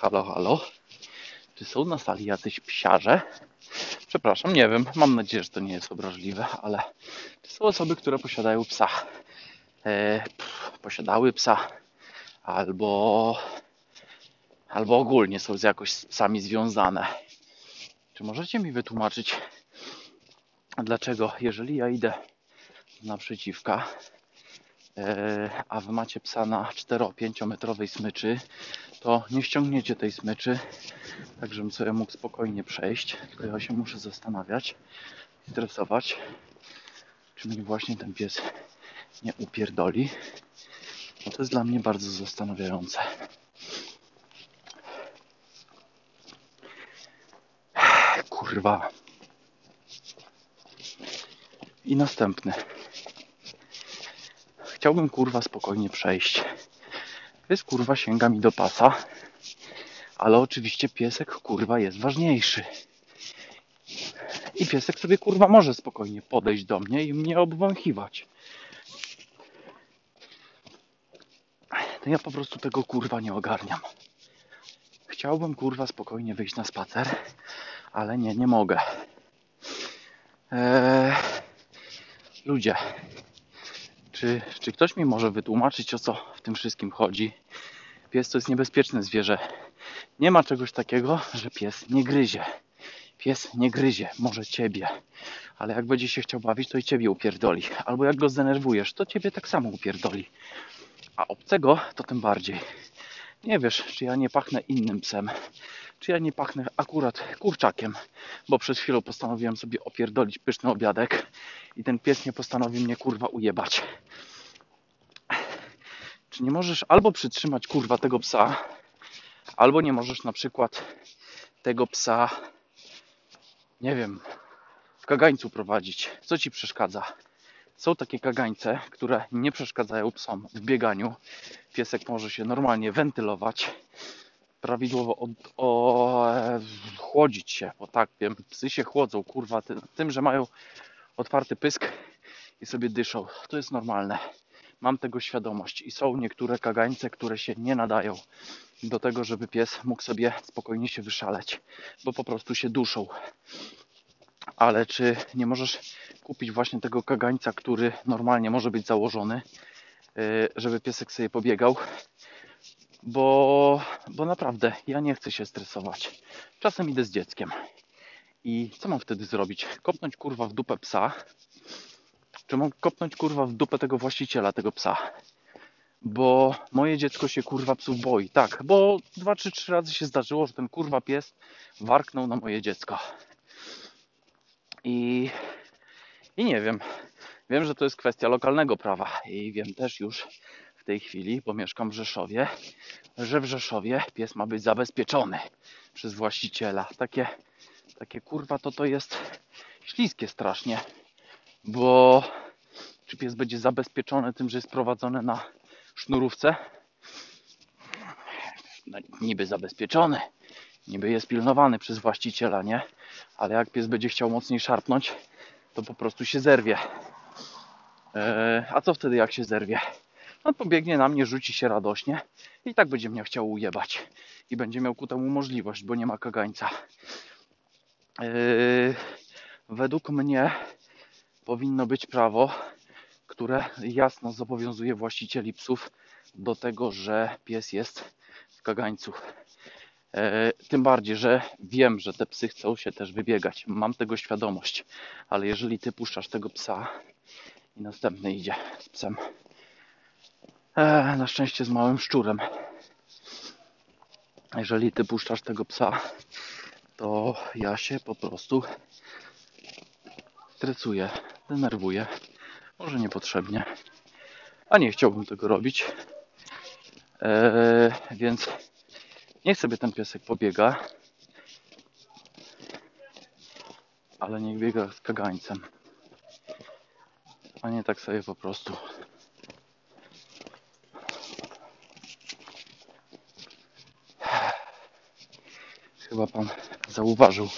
Halo, halo. Czy są na sali jacyś psiarze? Przepraszam, nie wiem. Mam nadzieję, że to nie jest obraźliwe, ale czy są osoby, które posiadają psa? E, pff, posiadały psa albo albo ogólnie są z jakoś z psami związane. Czy możecie mi wytłumaczyć, dlaczego jeżeli ja idę naprzeciwka, a wy macie psa na 4-5 metrowej smyczy, to nie ściągniecie tej smyczy, tak żebym sobie mógł spokojnie przejść, tylko ja się muszę zastanawiać, stresować, czy mi właśnie ten pies nie upierdoli. No to jest dla mnie bardzo zastanawiające. Kurwa. I następny. Chciałbym kurwa spokojnie przejść. Pies kurwa sięga mi do pasa. Ale oczywiście piesek kurwa jest ważniejszy. I piesek sobie kurwa może spokojnie podejść do mnie i mnie obwąchiwać. To ja po prostu tego kurwa nie ogarniam. Chciałbym kurwa spokojnie wyjść na spacer, ale nie, nie mogę. Eee, ludzie, czy, czy ktoś mi może wytłumaczyć, o co w tym wszystkim chodzi? Pies to jest niebezpieczne zwierzę. Nie ma czegoś takiego, że pies nie gryzie. Pies nie gryzie, może ciebie. Ale jak będzie się chciał bawić, to i ciebie upierdoli. Albo jak go zdenerwujesz, to ciebie tak samo upierdoli. A obcego to tym bardziej. Nie wiesz, czy ja nie pachnę innym psem. Czy ja nie pachnę akurat kurczakiem. Bo przed chwilą postanowiłem sobie opierdolić pyszny obiadek. I ten pies nie postanowił mnie kurwa ujebać. Czy nie możesz albo przytrzymać kurwa tego psa, albo nie możesz na przykład tego psa, nie wiem, w kagańcu prowadzić. Co ci przeszkadza? Są takie kagańce, które nie przeszkadzają psom w bieganiu. Piesek może się normalnie wentylować, prawidłowo od, o, e, chłodzić się, bo tak wiem, psy się chłodzą, kurwa, tym, tym, że mają otwarty pysk i sobie dyszą. To jest normalne. Mam tego świadomość i są niektóre kagańce, które się nie nadają do tego, żeby pies mógł sobie spokojnie się wyszaleć, bo po prostu się duszą. Ale czy nie możesz kupić właśnie tego kagańca, który normalnie może być założony, yy, żeby piesek sobie pobiegał? Bo, bo naprawdę ja nie chcę się stresować. Czasem idę z dzieckiem. I co mam wtedy zrobić? Kopnąć kurwa w dupę psa? Czy mam kopnąć kurwa w dupę tego właściciela tego psa? Bo moje dziecko się kurwa psów boi. Tak, bo dwa czy trzy razy się zdarzyło, że ten kurwa pies warknął na moje dziecko. I, I nie wiem. Wiem, że to jest kwestia lokalnego prawa i wiem też już w tej chwili, bo mieszkam w Rzeszowie, że w Rzeszowie pies ma być zabezpieczony przez właściciela. Takie, takie kurwa to to jest śliskie strasznie, bo czy pies będzie zabezpieczony tym, że jest prowadzony na sznurówce? No, niby zabezpieczony, niby jest pilnowany przez właściciela, nie? Ale jak pies będzie chciał mocniej szarpnąć, to po prostu się zerwie. Eee, a co wtedy, jak się zerwie? No pobiegnie na mnie, rzuci się radośnie i tak będzie mnie chciał ujebać. I będzie miał ku temu możliwość, bo nie ma kagańca. Eee, według mnie powinno być prawo, które jasno zobowiązuje właścicieli psów do tego, że pies jest w kagańcu. E, tym bardziej, że wiem, że te psy chcą się też wybiegać. Mam tego świadomość. Ale jeżeli ty puszczasz tego psa i następny idzie z psem, e, na szczęście z małym szczurem, jeżeli ty puszczasz tego psa, to ja się po prostu stresuję, denerwuję. Może niepotrzebnie. A nie chciałbym tego robić. Eee, więc niech sobie ten piesek pobiega. Ale niech biega z kagańcem. A nie tak sobie po prostu. Chyba pan zauważył,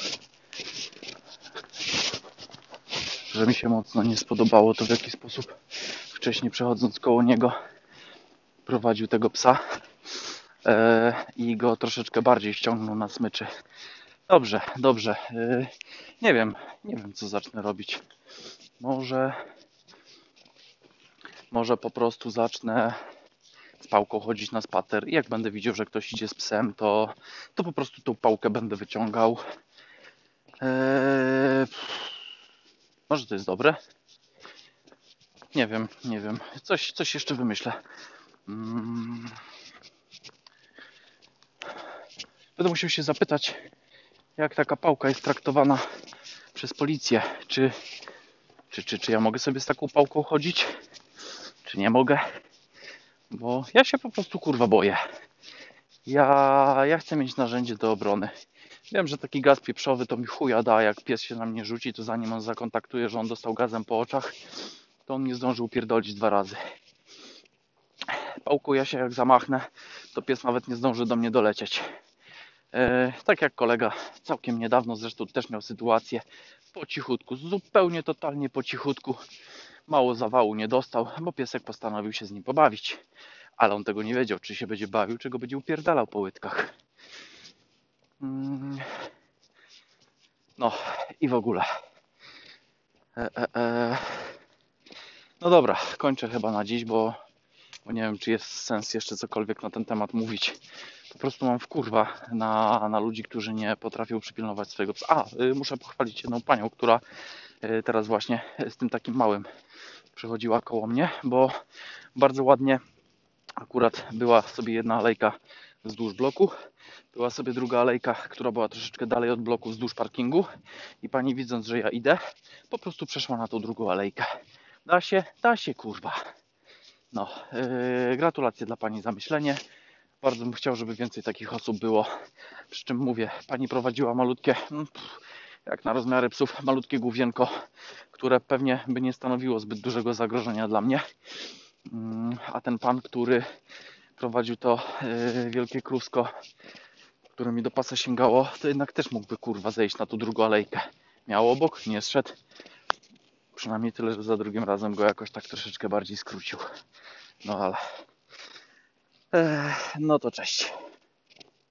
że mi się mocno nie spodobało to, w jaki sposób wcześniej przechodząc koło niego prowadził tego psa. e, i go troszeczkę bardziej ściągnął na smyczy. Dobrze, dobrze. E, nie wiem, nie wiem co zacznę robić. Może, może po prostu zacznę z pałką chodzić na spacer i jak będę widział, że ktoś idzie z psem, to, to po prostu tą pałkę będę wyciągał. Eee, może to jest dobre? Nie wiem, nie wiem. Coś, coś jeszcze wymyślę. Mm. Będę musiał się zapytać, jak taka pałka jest traktowana przez policję. Czy, czy, czy, czy ja mogę sobie z taką pałką chodzić? Czy nie mogę? Bo ja się po prostu kurwa boję. Ja, ja chcę mieć narzędzie do obrony. Wiem, że taki gaz pieprzowy to mi chuja da, jak pies się na mnie rzuci, to zanim on zakontaktuje, że on dostał gazem po oczach, to on nie zdążył pierdolić dwa razy. Pałkuję się jak zamachnę, to pies nawet nie zdąży do mnie dolecieć. E, tak jak kolega całkiem niedawno zresztą też miał sytuację po cichutku, zupełnie totalnie po cichutku. Mało zawału nie dostał, bo piesek postanowił się z nim pobawić. Ale on tego nie wiedział, czy się będzie bawił, czy go będzie upierdalał po łydkach. Mm. No i w ogóle. E, e, e. No dobra, kończę chyba na dziś, bo, bo nie wiem, czy jest sens jeszcze cokolwiek na ten temat mówić. Po prostu mam wkurwa na, na ludzi, którzy nie potrafią przypilnować swojego psa. A, y, muszę pochwalić jedną panią, która y, teraz właśnie z tym takim małym przechodziła koło mnie, bo bardzo ładnie akurat była sobie jedna alejka wzdłuż bloku, była sobie druga alejka, która była troszeczkę dalej od bloku wzdłuż parkingu i pani widząc, że ja idę, po prostu przeszła na tą drugą alejkę. Da się? Da się, kurwa. No, yy, gratulacje dla pani za myślenie. Bardzo bym chciał, żeby więcej takich osób było. Przy czym mówię, pani prowadziła malutkie, mm, jak na rozmiary psów, malutkie główienko, które pewnie by nie stanowiło zbyt dużego zagrożenia dla mnie. Mm, A ten pan, który prowadził to yy, wielkie krusko, które mi do pasa sięgało, to jednak też mógłby kurwa zejść na tą drugą alejkę. Miał obok, nie zszedł. Przynajmniej tyle, że za drugim razem go jakoś tak troszeczkę bardziej skrócił. No ale. Ech, no to cześć.